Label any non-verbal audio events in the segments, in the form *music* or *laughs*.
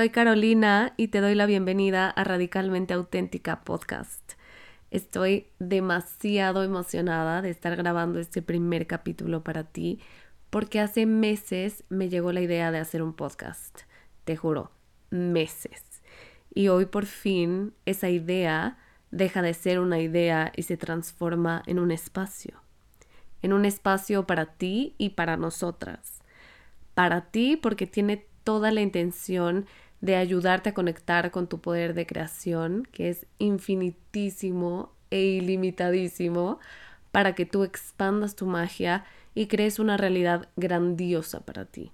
soy Carolina y te doy la bienvenida a Radicalmente Auténtica Podcast. Estoy demasiado emocionada de estar grabando este primer capítulo para ti porque hace meses me llegó la idea de hacer un podcast. Te juro, meses. Y hoy por fin esa idea deja de ser una idea y se transforma en un espacio. En un espacio para ti y para nosotras. Para ti porque tiene toda la intención de ayudarte a conectar con tu poder de creación, que es infinitísimo e ilimitadísimo, para que tú expandas tu magia y crees una realidad grandiosa para ti.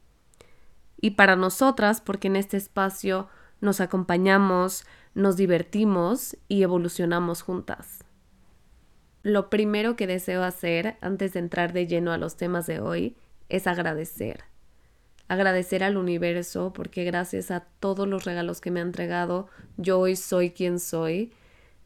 Y para nosotras, porque en este espacio nos acompañamos, nos divertimos y evolucionamos juntas. Lo primero que deseo hacer antes de entrar de lleno a los temas de hoy es agradecer agradecer al universo porque gracias a todos los regalos que me ha entregado, yo hoy soy quien soy.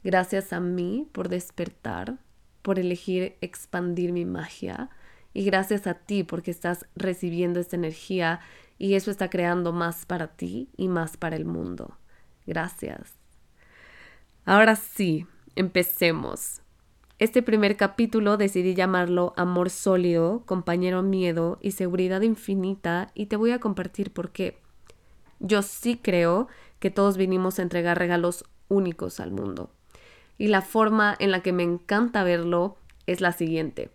Gracias a mí por despertar, por elegir expandir mi magia. Y gracias a ti porque estás recibiendo esta energía y eso está creando más para ti y más para el mundo. Gracias. Ahora sí, empecemos. Este primer capítulo decidí llamarlo Amor sólido, compañero miedo y seguridad infinita y te voy a compartir por qué. Yo sí creo que todos vinimos a entregar regalos únicos al mundo. Y la forma en la que me encanta verlo es la siguiente.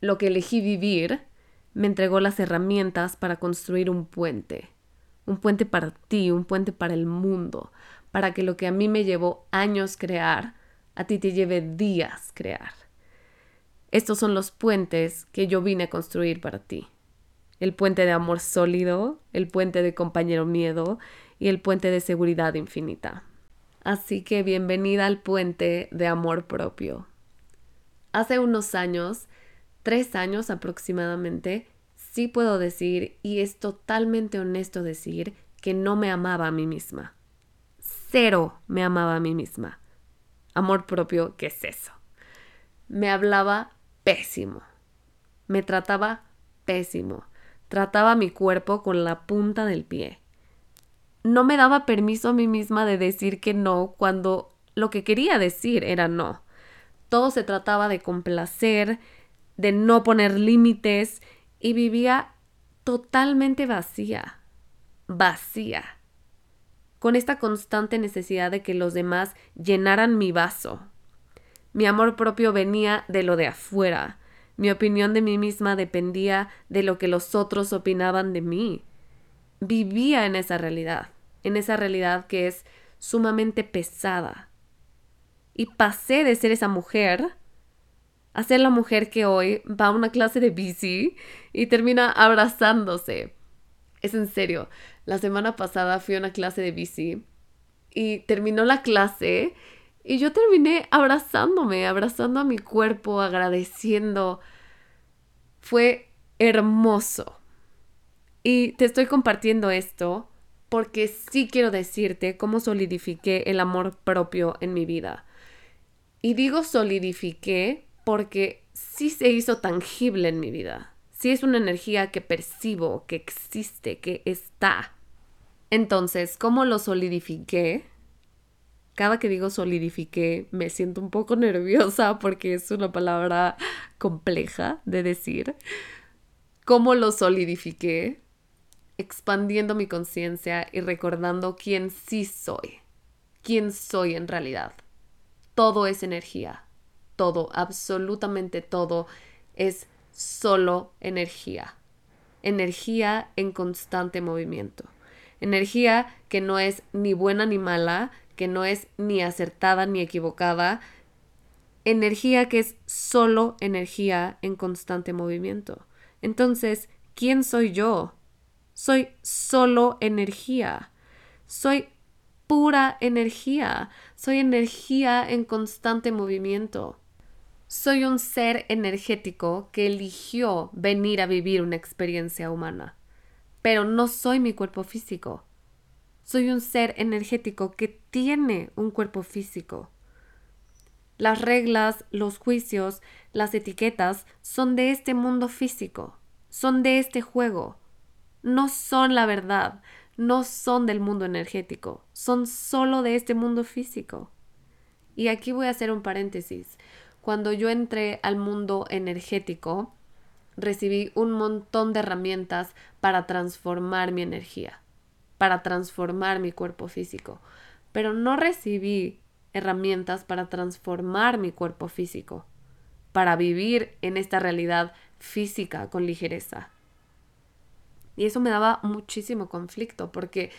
Lo que elegí vivir me entregó las herramientas para construir un puente. Un puente para ti, un puente para el mundo, para que lo que a mí me llevó años crear, a ti te lleve días crear. Estos son los puentes que yo vine a construir para ti. El puente de amor sólido, el puente de compañero miedo y el puente de seguridad infinita. Así que bienvenida al puente de amor propio. Hace unos años, tres años aproximadamente, sí puedo decir, y es totalmente honesto decir, que no me amaba a mí misma. Cero me amaba a mí misma. Amor propio, ¿qué es eso? Me hablaba pésimo. Me trataba pésimo. Trataba mi cuerpo con la punta del pie. No me daba permiso a mí misma de decir que no cuando lo que quería decir era no. Todo se trataba de complacer, de no poner límites y vivía totalmente vacía. Vacía con esta constante necesidad de que los demás llenaran mi vaso. Mi amor propio venía de lo de afuera. Mi opinión de mí misma dependía de lo que los otros opinaban de mí. Vivía en esa realidad, en esa realidad que es sumamente pesada. Y pasé de ser esa mujer a ser la mujer que hoy va a una clase de bici y termina abrazándose. Es en serio, la semana pasada fui a una clase de bici y terminó la clase y yo terminé abrazándome, abrazando a mi cuerpo, agradeciendo. Fue hermoso. Y te estoy compartiendo esto porque sí quiero decirte cómo solidifiqué el amor propio en mi vida. Y digo solidifiqué porque sí se hizo tangible en mi vida si es una energía que percibo, que existe, que está. Entonces, ¿cómo lo solidifiqué? Cada que digo solidifiqué me siento un poco *laughs* nerviosa porque es una palabra compleja de decir. ¿Cómo lo solidifiqué? Expandiendo mi conciencia y recordando quién sí soy, quién soy en realidad. Todo es energía, todo, absolutamente todo es solo energía. Energía en constante movimiento. Energía que no es ni buena ni mala, que no es ni acertada ni equivocada. Energía que es solo energía en constante movimiento. Entonces, ¿quién soy yo? Soy solo energía. Soy pura energía. Soy energía en constante movimiento. Soy un ser energético que eligió venir a vivir una experiencia humana, pero no soy mi cuerpo físico. Soy un ser energético que tiene un cuerpo físico. Las reglas, los juicios, las etiquetas son de este mundo físico, son de este juego. No son la verdad, no son del mundo energético, son solo de este mundo físico. Y aquí voy a hacer un paréntesis. Cuando yo entré al mundo energético, recibí un montón de herramientas para transformar mi energía, para transformar mi cuerpo físico, pero no recibí herramientas para transformar mi cuerpo físico, para vivir en esta realidad física con ligereza. Y eso me daba muchísimo conflicto porque,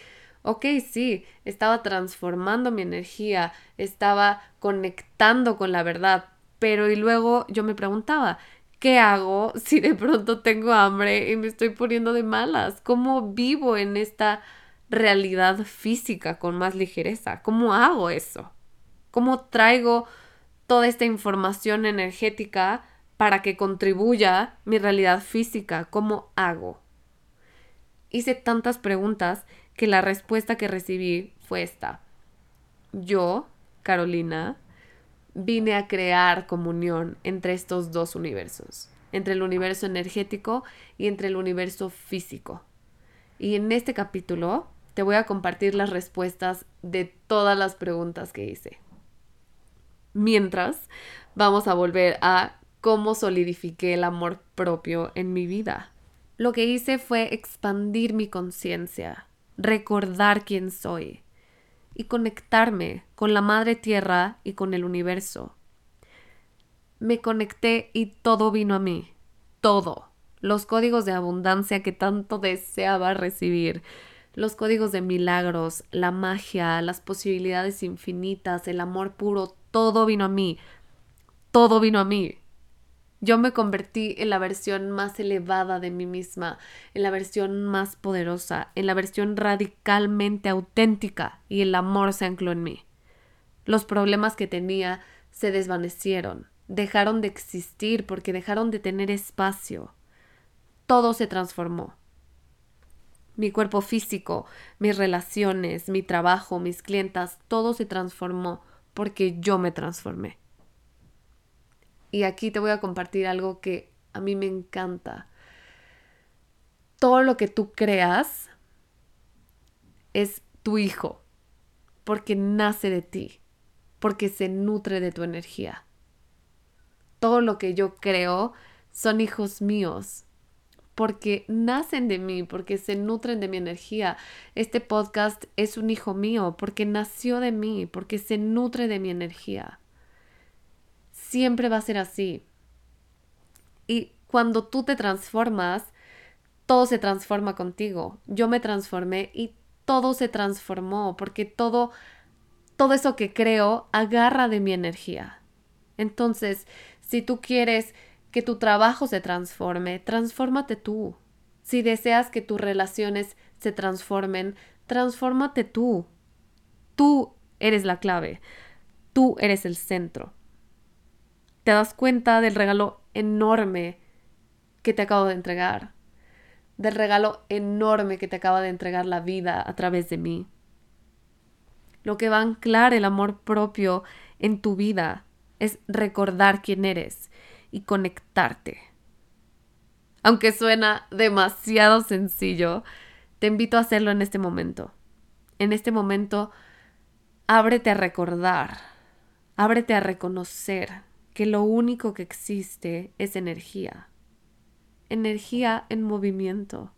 ok, sí, estaba transformando mi energía, estaba conectando con la verdad, pero y luego yo me preguntaba, ¿qué hago *laughs* si de pronto tengo hambre y me estoy poniendo de malas? ¿Cómo vivo en esta realidad física con más ligereza? ¿Cómo hago eso? ¿Cómo traigo toda esta información energética para que contribuya mi realidad física? ¿Cómo hago? Hice tantas preguntas que la respuesta que recibí fue esta. Yo, Carolina, vine a crear comunión entre estos dos universos, entre el universo energético y entre el universo físico. Y en este capítulo te voy a compartir las respuestas de todas las preguntas que hice. Mientras, vamos a volver a cómo solidifiqué el amor propio en mi vida. Lo que hice fue expandir mi conciencia, recordar quién soy y conectarme con la Madre Tierra y con el universo. Me conecté y todo vino a mí, todo. Los códigos de abundancia que tanto deseaba recibir, los códigos de milagros, la magia, las posibilidades infinitas, el amor puro, todo vino a mí, todo vino a mí. Yo me convertí en la versión más elevada de mí misma, en la versión más poderosa, en la versión radicalmente auténtica y el amor se ancló en mí. Los problemas que tenía se desvanecieron, dejaron de existir porque dejaron de tener espacio. Todo se transformó. Mi cuerpo físico, mis relaciones, mi trabajo, mis clientas, todo se transformó porque yo me transformé. Y aquí te voy a compartir algo que a mí me encanta. Todo lo que tú creas es tu hijo, porque nace de ti, porque se nutre de tu energía. Todo lo que yo creo son hijos míos, porque nacen de mí, porque se nutren de mi energía. Este podcast es un hijo mío, porque nació de mí, porque se nutre de mi energía siempre va a ser así. Y cuando tú te transformas, todo se transforma contigo. Yo me transformé y todo se transformó porque todo todo eso que creo agarra de mi energía. Entonces, si tú quieres que tu trabajo se transforme, transfórmate tú. Si deseas que tus relaciones se transformen, transfórmate tú. Tú eres la clave. Tú eres el centro te das cuenta del regalo enorme que te acabo de entregar, del regalo enorme que te acaba de entregar la vida a través de mí. Lo que va a anclar el amor propio en tu vida es recordar quién eres y conectarte. Aunque suena demasiado sencillo, te invito a hacerlo en este momento. En este momento, ábrete a recordar, ábrete a reconocer que lo único que existe es energía. Energía en movimiento.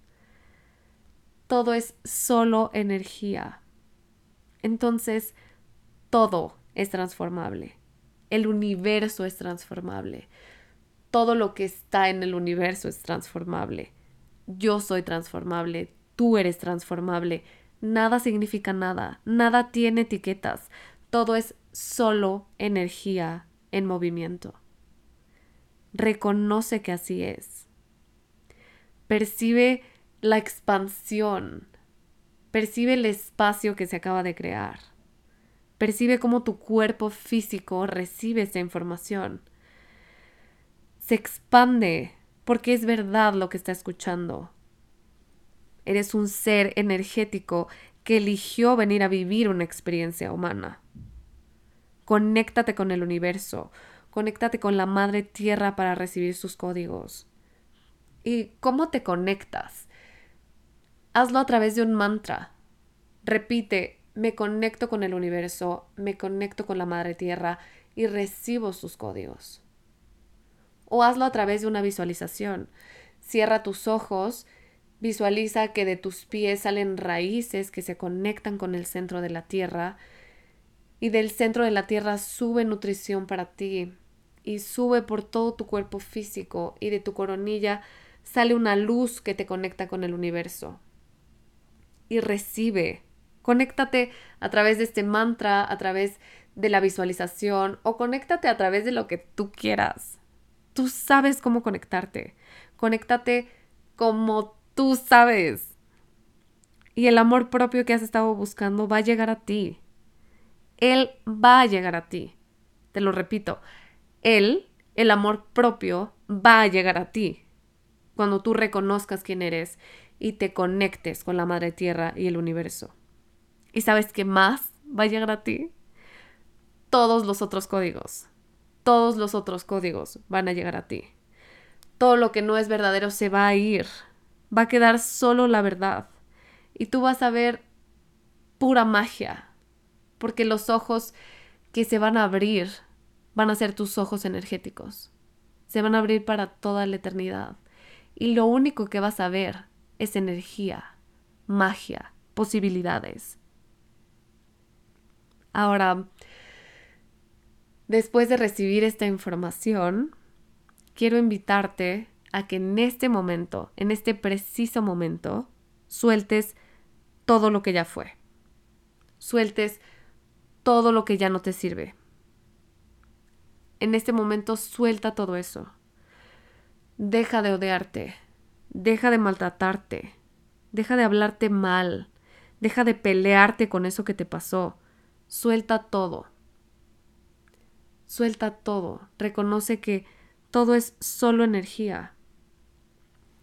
Todo es solo energía. Entonces, todo es transformable. El universo es transformable. Todo lo que está en el universo es transformable. Yo soy transformable. Tú eres transformable. Nada significa nada. Nada tiene etiquetas. Todo es solo energía en movimiento. Reconoce que así es. Percibe la expansión. Percibe el espacio que se acaba de crear. Percibe cómo tu cuerpo físico recibe esa información. Se expande porque es verdad lo que está escuchando. Eres un ser energético que eligió venir a vivir una experiencia humana. Conéctate con el universo, conéctate con la madre tierra para recibir sus códigos. ¿Y cómo te conectas? hazlo a través de un mantra. Repite, me conecto con el universo, me conecto con la Madre Tierra y recibo sus códigos. O hazlo a través de una visualización. Cierra tus ojos, visualiza que de tus pies salen raíces que se conectan con el centro de la Tierra y del centro de la Tierra sube nutrición para ti y sube por todo tu cuerpo físico y de tu coronilla sale una luz que te conecta con el universo. Y recibe. Conéctate a través de este mantra, a través de la visualización o conéctate a través de lo que tú quieras. Tú sabes cómo conectarte. Conéctate como tú sabes. Y el amor propio que has estado buscando va a llegar a ti. Él va a llegar a ti. Te lo repito, Él, el amor propio, va a llegar a ti. Cuando tú reconozcas quién eres y te conectes con la Madre Tierra y el universo. ¿Y sabes qué más va a llegar a ti? Todos los otros códigos. Todos los otros códigos van a llegar a ti. Todo lo que no es verdadero se va a ir. Va a quedar solo la verdad. Y tú vas a ver pura magia, porque los ojos que se van a abrir van a ser tus ojos energéticos. Se van a abrir para toda la eternidad. Y lo único que vas a ver es energía, magia, posibilidades. Ahora, después de recibir esta información, quiero invitarte a que en este momento, en este preciso momento, sueltes todo lo que ya fue. Sueltes todo lo que ya no te sirve. En este momento suelta todo eso. Deja de odiarte, deja de maltratarte, deja de hablarte mal, deja de pelearte con eso que te pasó. Suelta todo. Suelta todo. Reconoce que todo es solo energía.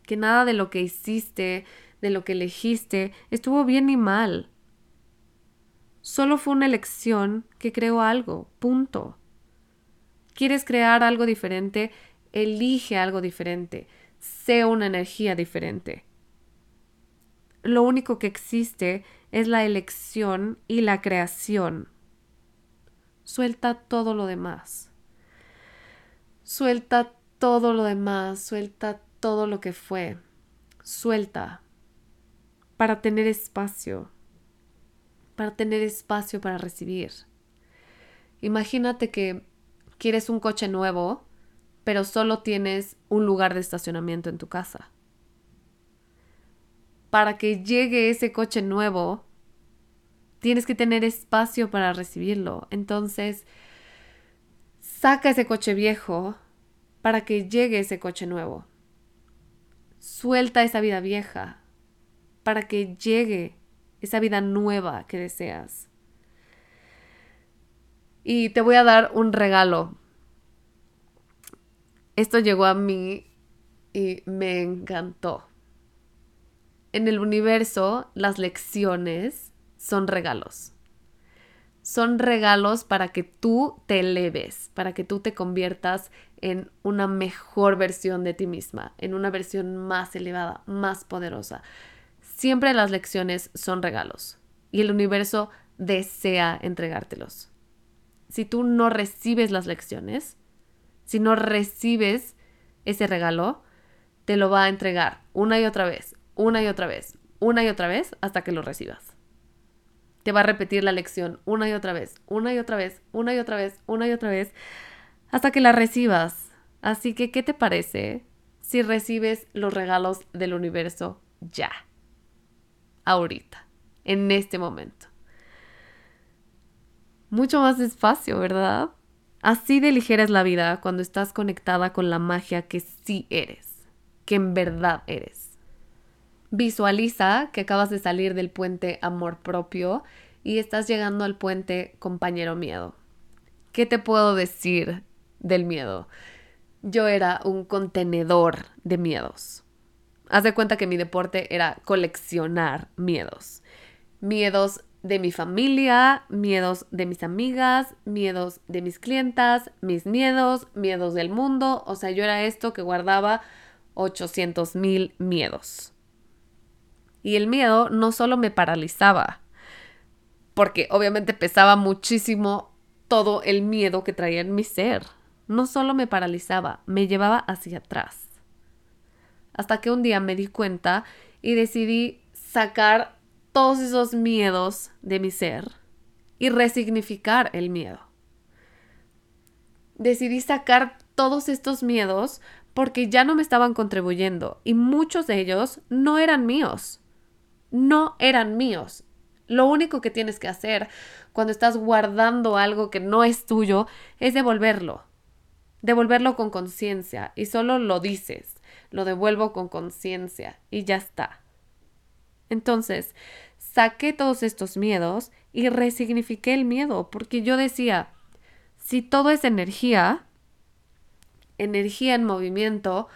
Que nada de lo que hiciste, de lo que elegiste, estuvo bien ni mal. Solo fue una elección que creó algo, punto. ¿Quieres crear algo diferente? Elige algo diferente. Sea una energía diferente. Lo único que existe es la elección y la creación. Suelta todo lo demás. Suelta todo lo demás, suelta todo lo que fue. Suelta para tener espacio para tener espacio para recibir. Imagínate que quieres un coche nuevo, pero solo tienes un lugar de estacionamiento en tu casa. Para que llegue ese coche nuevo, tienes que tener espacio para recibirlo. Entonces, saca ese coche viejo para que llegue ese coche nuevo. Suelta esa vida vieja para que llegue esa vida nueva que deseas. Y te voy a dar un regalo. Esto llegó a mí y me encantó. En el universo, las lecciones son regalos. Son regalos para que tú te eleves, para que tú te conviertas en una mejor versión de ti misma, en una versión más elevada, más poderosa. Siempre las lecciones son regalos y el universo desea entregártelos. Si tú no recibes las lecciones, si no recibes ese regalo, te lo va a entregar una y otra vez, una y otra vez, una y otra vez hasta que lo recibas. Te va a repetir la lección una y otra vez, una y otra vez, una y otra vez, una y otra vez, hasta que la recibas. Así que, ¿qué te parece si recibes los regalos del universo ya? Ahorita, en este momento. Mucho más despacio, ¿verdad? Así de ligera es la vida cuando estás conectada con la magia que sí eres, que en verdad eres. Visualiza que acabas de salir del puente amor propio y estás llegando al puente compañero miedo. ¿Qué te puedo decir del miedo? Yo era un contenedor de miedos. Haz de cuenta que mi deporte era coleccionar miedos. Miedos de mi familia, miedos de mis amigas, miedos de mis clientas, mis miedos, miedos del mundo. O sea, yo era esto que guardaba 800 mil miedos. Y el miedo no solo me paralizaba, porque obviamente pesaba muchísimo todo el miedo que traía en mi ser. No solo me paralizaba, me llevaba hacia atrás. Hasta que un día me di cuenta y decidí sacar todos esos miedos de mi ser y resignificar el miedo. Decidí sacar todos estos miedos porque ya no me estaban contribuyendo y muchos de ellos no eran míos. No eran míos. Lo único que tienes que hacer cuando estás guardando algo que no es tuyo es devolverlo. Devolverlo con conciencia y solo lo dices. Lo devuelvo con conciencia y ya está. Entonces, saqué todos estos miedos y resignifiqué el miedo porque yo decía, si todo es energía, energía en movimiento,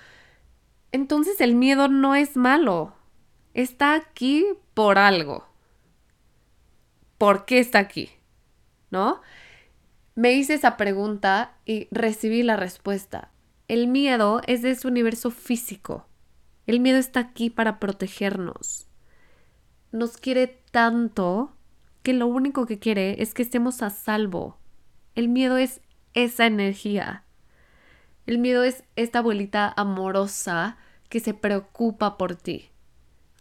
entonces el miedo no es malo. Está aquí por algo. ¿Por qué está aquí? ¿No? Me hice esa pregunta y recibí la respuesta. El miedo es de ese universo físico. El miedo está aquí para protegernos. Nos quiere tanto que lo único que quiere es que estemos a salvo. El miedo es esa energía. El miedo es esta abuelita amorosa que se preocupa por ti,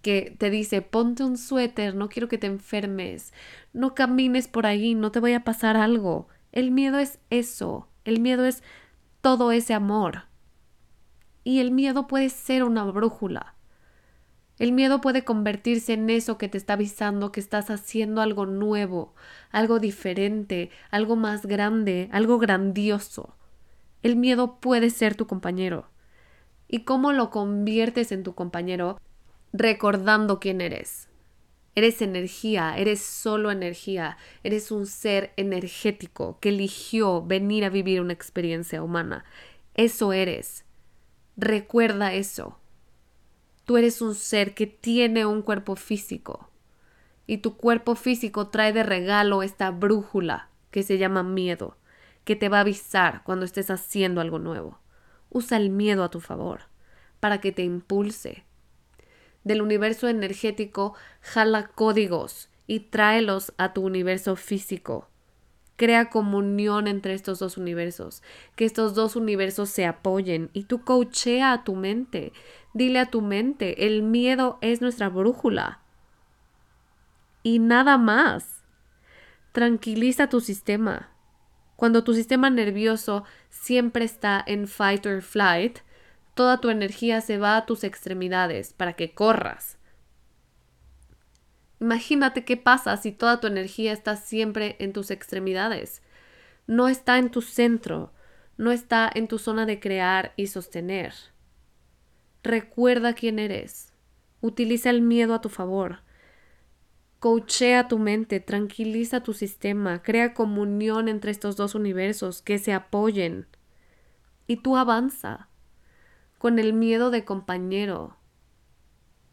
que te dice, ponte un suéter, no quiero que te enfermes, no camines por ahí, no te vaya a pasar algo. El miedo es eso, el miedo es todo ese amor. Y el miedo puede ser una brújula. El miedo puede convertirse en eso que te está avisando que estás haciendo algo nuevo, algo diferente, algo más grande, algo grandioso. El miedo puede ser tu compañero. ¿Y cómo lo conviertes en tu compañero? Recordando quién eres. Eres energía, eres solo energía, eres un ser energético que eligió venir a vivir una experiencia humana. Eso eres. Recuerda eso. Tú eres un ser que tiene un cuerpo físico. Y tu cuerpo físico trae de regalo esta brújula que se llama miedo que te va a avisar cuando estés haciendo algo nuevo. Usa el miedo a tu favor, para que te impulse. Del universo energético, jala códigos y tráelos a tu universo físico. Crea comunión entre estos dos universos, que estos dos universos se apoyen y tú coachea a tu mente. Dile a tu mente, el miedo es nuestra brújula. Y nada más. Tranquiliza tu sistema. Cuando tu sistema nervioso siempre está en fight or flight, toda tu energía se va a tus extremidades para que corras. Imagínate qué pasa si toda tu energía está siempre en tus extremidades. No está en tu centro, no está en tu zona de crear y sostener. Recuerda quién eres. Utiliza el miedo a tu favor. Coachea tu mente, tranquiliza tu sistema, crea comunión entre estos dos universos que se apoyen. Y tú avanza con el miedo de compañero.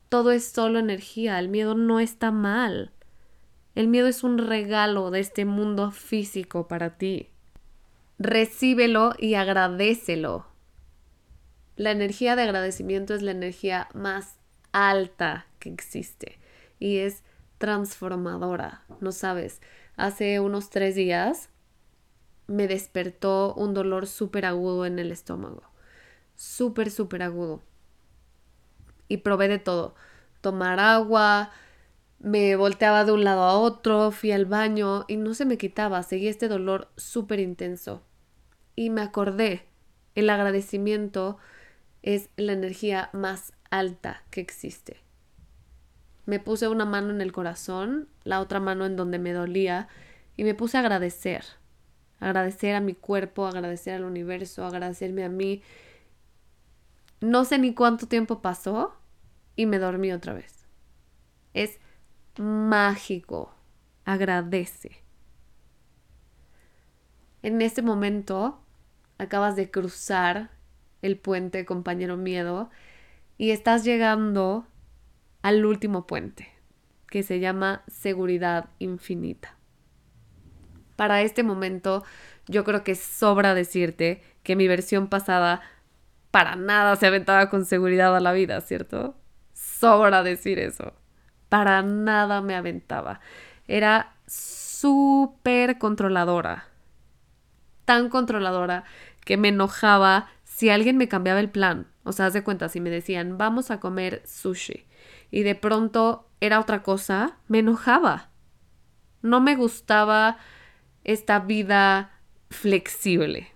Todo es solo energía, el miedo no está mal. El miedo es un regalo de este mundo físico para ti. Recíbelo y agradecelo. La energía de agradecimiento es la energía más alta que existe y es transformadora, no sabes. Hace unos tres días me despertó un dolor súper agudo en el estómago. Súper, súper agudo. Y probé de todo. Tomar agua, me volteaba de un lado a otro, fui al baño y no se me quitaba. Seguía este dolor súper intenso. Y me acordé, el agradecimiento es la energía más alta que existe. Me puse una mano en el corazón, la otra mano en donde me dolía y me puse a agradecer. Agradecer a mi cuerpo, agradecer al universo, agradecerme a mí. No sé ni cuánto tiempo pasó y me dormí otra vez. Es mágico. Agradece. En este momento acabas de cruzar el puente, compañero miedo, y estás llegando al último puente, que se llama seguridad infinita. Para este momento, yo creo que sobra decirte que mi versión pasada para nada se aventaba con seguridad a la vida, ¿cierto? Sobra decir eso. para nada me aventaba. Era súper controladora. Tan controladora que me enojaba si alguien me cambiaba el plan. O sea, haz de cuenta, si me decían, vamos a comer sushi y de pronto era otra cosa, me enojaba. No me gustaba esta vida flexible.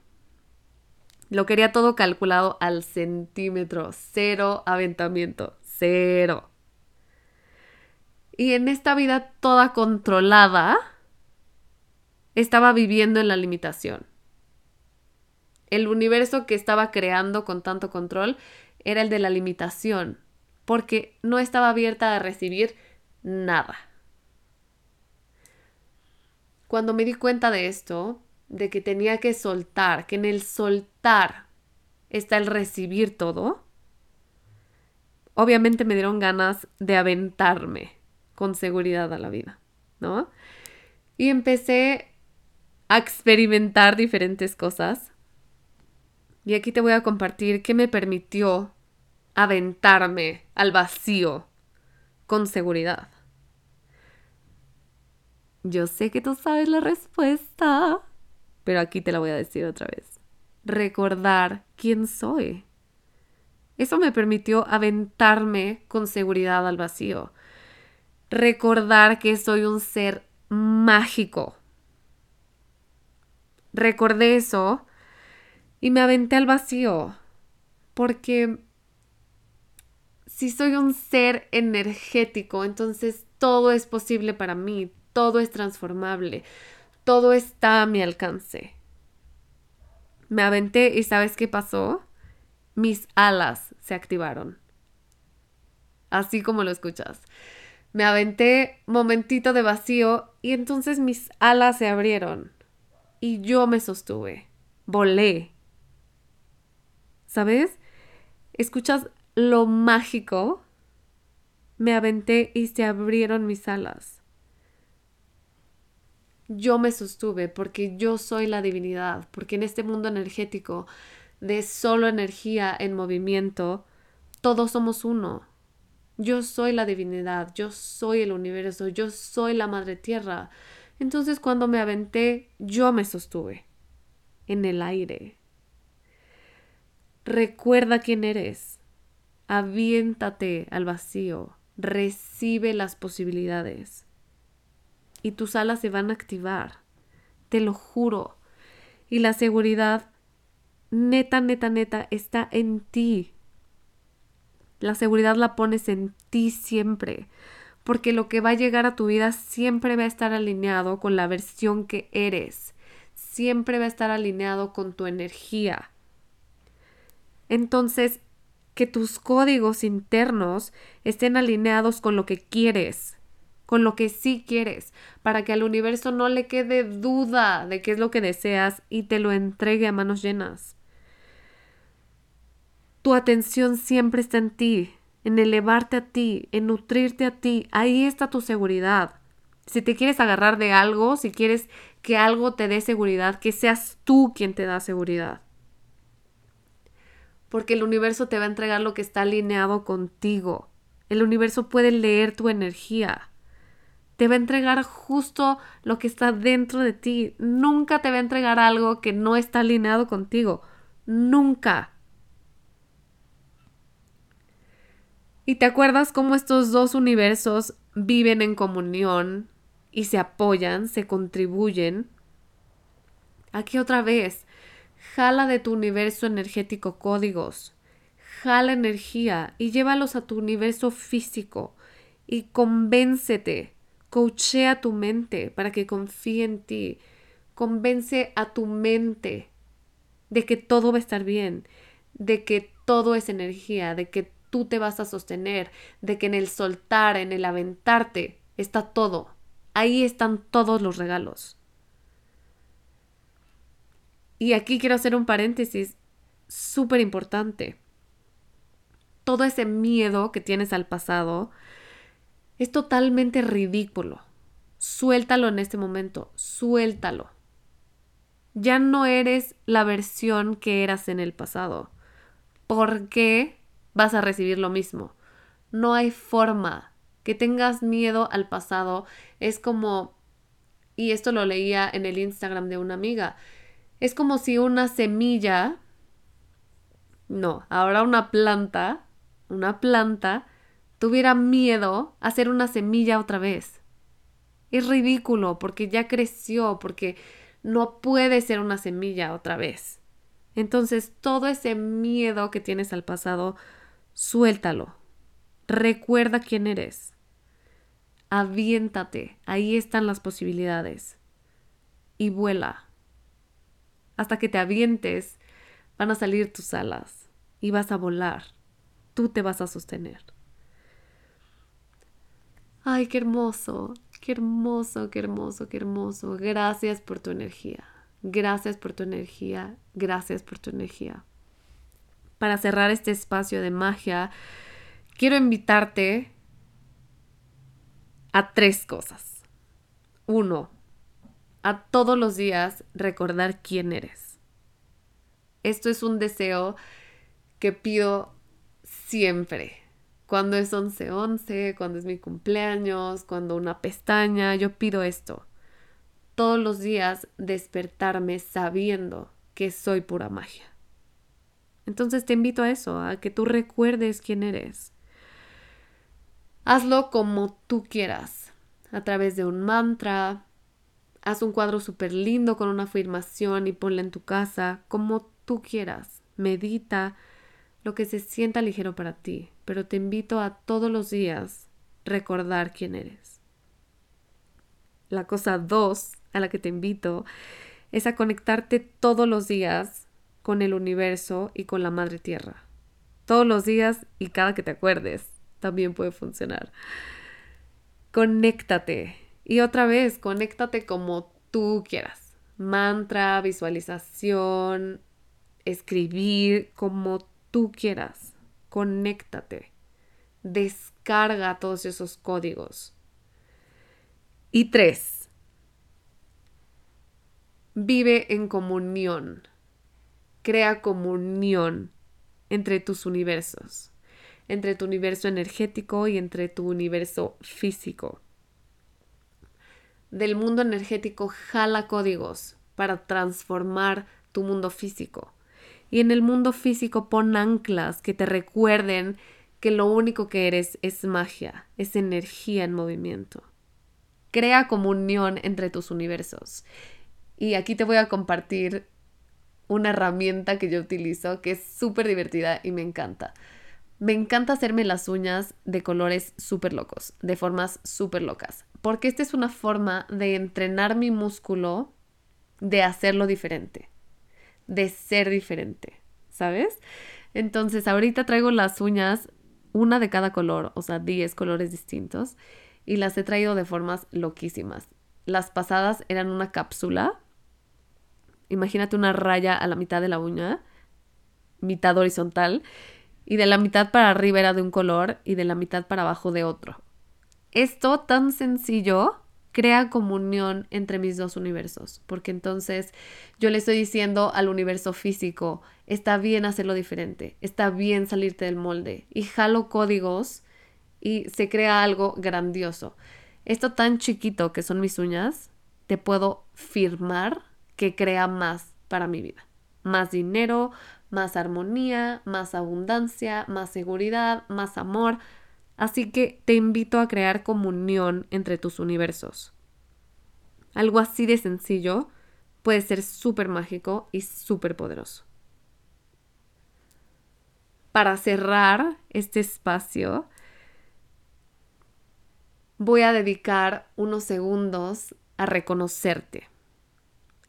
Lo quería todo calculado al centímetro, cero aventamiento, cero. Y en esta vida toda controlada, estaba viviendo en la limitación. El universo que estaba creando con tanto control era el de la limitación, porque no estaba abierta a recibir nada. Cuando me di cuenta de esto, de que tenía que soltar, que en el soltar está el recibir todo, obviamente me dieron ganas de aventarme con seguridad a la vida, ¿no? Y empecé a experimentar diferentes cosas. Y aquí te voy a compartir qué me permitió aventarme al vacío con seguridad. Yo sé que tú sabes la respuesta, pero aquí te la voy a decir otra vez. Recordar quién soy. Eso me permitió aventarme con seguridad al vacío. Recordar que soy un ser mágico. Recordé eso y me aventé al vacío. Porque si soy un ser energético, entonces todo es posible para mí, todo es transformable todo está a mi alcance. Me aventé y ¿sabes qué pasó? Mis alas se activaron. Así como lo escuchas. Me aventé momentito de vacío y entonces mis alas se abrieron y yo me sostuve. Volé. ¿Sabes? ¿Escuchas lo mágico? Me aventé y se abrieron mis alas yo me sostuve porque yo soy la divinidad, porque en este mundo energético de solo energía en movimiento, todos somos uno. Yo soy la divinidad, yo soy el universo, yo soy la madre tierra. Entonces cuando me aventé, yo me sostuve en el aire. Recuerda quién eres. Aviéntate al vacío. Recibe las posibilidades y tus alas se van a activar. Te lo juro. Y la seguridad, neta, neta, neta, está en ti. La seguridad la pones en ti siempre, porque lo que va a llegar a tu vida siempre va a estar alineado con la versión que eres, siempre va a estar alineado con tu energía. Entonces, que tus códigos internos estén alineados con lo que quieres, con lo que sí quieres, para que al universo no le quede duda de qué es lo que deseas y te lo entregue a manos llenas. Tu atención siempre está en ti, en elevarte a ti, en nutrirte a ti. Ahí está tu seguridad. Si te quieres agarrar de algo, si quieres que algo te dé seguridad, que seas tú quien te da seguridad. Porque el universo te va a entregar lo que está alineado contigo. El universo puede leer tu energía te va a entregar justo lo que está dentro de ti. Nunca te va a entregar algo que no está alineado contigo. Nunca. ¿Y te acuerdas cómo estos dos universos viven en comunión y se apoyan, se contribuyen? Aquí otra vez, jala de tu universo energético códigos, jala energía y llévalos a tu universo físico y convéncete Coachea tu mente para que confíe en ti. Convence a tu mente de que todo va a estar bien, de que todo es energía, de que tú te vas a sostener, de que en el soltar, en el aventarte, está todo. Ahí están todos los regalos. Y aquí quiero hacer un paréntesis súper importante. Todo ese miedo que tienes al pasado, es totalmente ridículo. Suéltalo en este momento, suéltalo. Ya no eres la versión que eras en el pasado. ¿Por qué vas a recibir lo mismo? No hay forma que tengas miedo al pasado es como, y esto lo leía en el Instagram de una amiga, es como si una semilla, no, ahora una planta, una planta, tuviera miedo a hacer una semilla otra vez. Es ridículo porque ya creció, porque no puede ser una semilla otra vez. Entonces, todo ese miedo que tienes al pasado, suéltalo. Recuerda quién eres. Aviéntate. Ahí están las posibilidades. Y vuela. Hasta que te avientes, van a salir tus alas y vas a volar. Tú te vas a sostener. Ay, qué hermoso, qué hermoso, qué hermoso, qué hermoso. Gracias por tu energía. Gracias por tu energía. Gracias por tu energía. Para cerrar este espacio de magia, quiero invitarte a tres cosas. Uno, a todos los días recordar quién eres. Esto es un deseo que pido siempre. Cuando es 11-11, cuando es mi cumpleaños, cuando una pestaña, yo pido esto. Todos los días despertarme sabiendo que soy pura magia. Entonces te invito a eso, a que tú recuerdes quién eres. Hazlo como tú quieras, a través de un mantra. Haz un cuadro súper lindo con una afirmación y ponla en tu casa, como tú quieras. Medita lo que se sienta ligero para ti, pero te invito a todos los días recordar quién eres. La cosa dos a la que te invito es a conectarte todos los días con el universo y con la madre tierra. Todos los días y cada que te acuerdes también puede funcionar. Conéctate. Y otra vez, conéctate como tú quieras. Mantra, visualización, escribir, como tú quieras. Conéctate. Descarga todos esos códigos. Y tres, vive en comunión. Crea comunión entre tus universos entre tu universo energético y entre tu universo físico. Del mundo energético jala códigos para transformar tu mundo físico. Y en el mundo físico pon anclas que te recuerden que lo único que eres es magia, es energía en movimiento. Crea comunión entre tus universos. Y aquí te voy a compartir una herramienta que yo utilizo que es súper divertida y me encanta. Me encanta hacerme las uñas de colores súper locos, de formas súper locas, porque esta es una forma de entrenar mi músculo de hacerlo diferente, de ser diferente, ¿sabes? Entonces ahorita traigo las uñas, una de cada color, o sea, 10 colores distintos, y las he traído de formas loquísimas. Las pasadas eran una cápsula, imagínate una raya a la mitad de la uña, mitad horizontal, y de la mitad para arriba era de un color y de la mitad para abajo de otro. Esto tan sencillo crea comunión entre mis dos universos, porque entonces yo le estoy diciendo al universo físico, está bien hacerlo diferente, está bien salirte del molde y jalo códigos y se crea algo grandioso. Esto tan chiquito que son mis uñas, te puedo firmar que crea más para mi vida. Más dinero, más armonía, más abundancia, más seguridad, más amor. Así que te invito a crear comunión entre tus universos. Algo así de sencillo puede ser súper mágico y súper poderoso. Para cerrar este espacio, voy a dedicar unos segundos a reconocerte.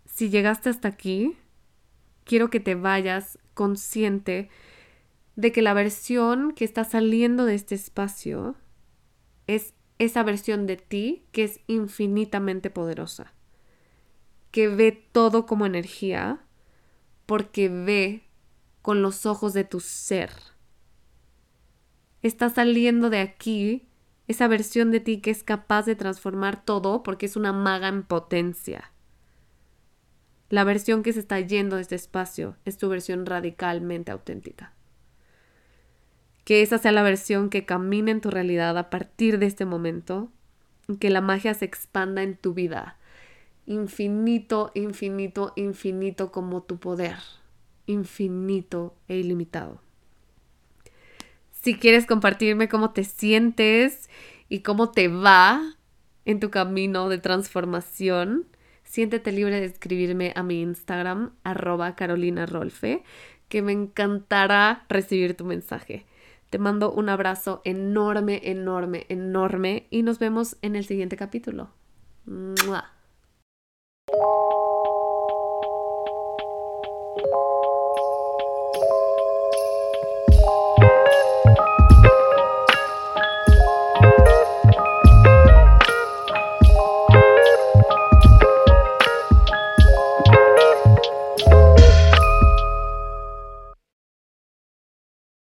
Si llegaste hasta aquí, quiero que te vayas consciente de que la versión que está saliendo de este espacio es esa versión de ti que es infinitamente poderosa, que ve todo como energía, porque ve con los ojos de tu ser. Está saliendo de aquí esa versión de ti que es capaz de transformar todo porque es una maga en potencia. La versión que se está yendo de este espacio es tu versión radicalmente auténtica. Que esa sea la versión que camine en tu realidad a partir de este momento, que la magia se expanda en tu vida, infinito, infinito, infinito como tu poder, infinito e ilimitado. Si quieres compartirme cómo te sientes y cómo te va en tu camino de transformación, siéntete libre de escribirme a mi Instagram, arroba Carolina Rolfe, que me encantará recibir tu mensaje. Te mando un abrazo enorme, enorme, enorme y nos vemos en el siguiente capítulo. ¡Mua!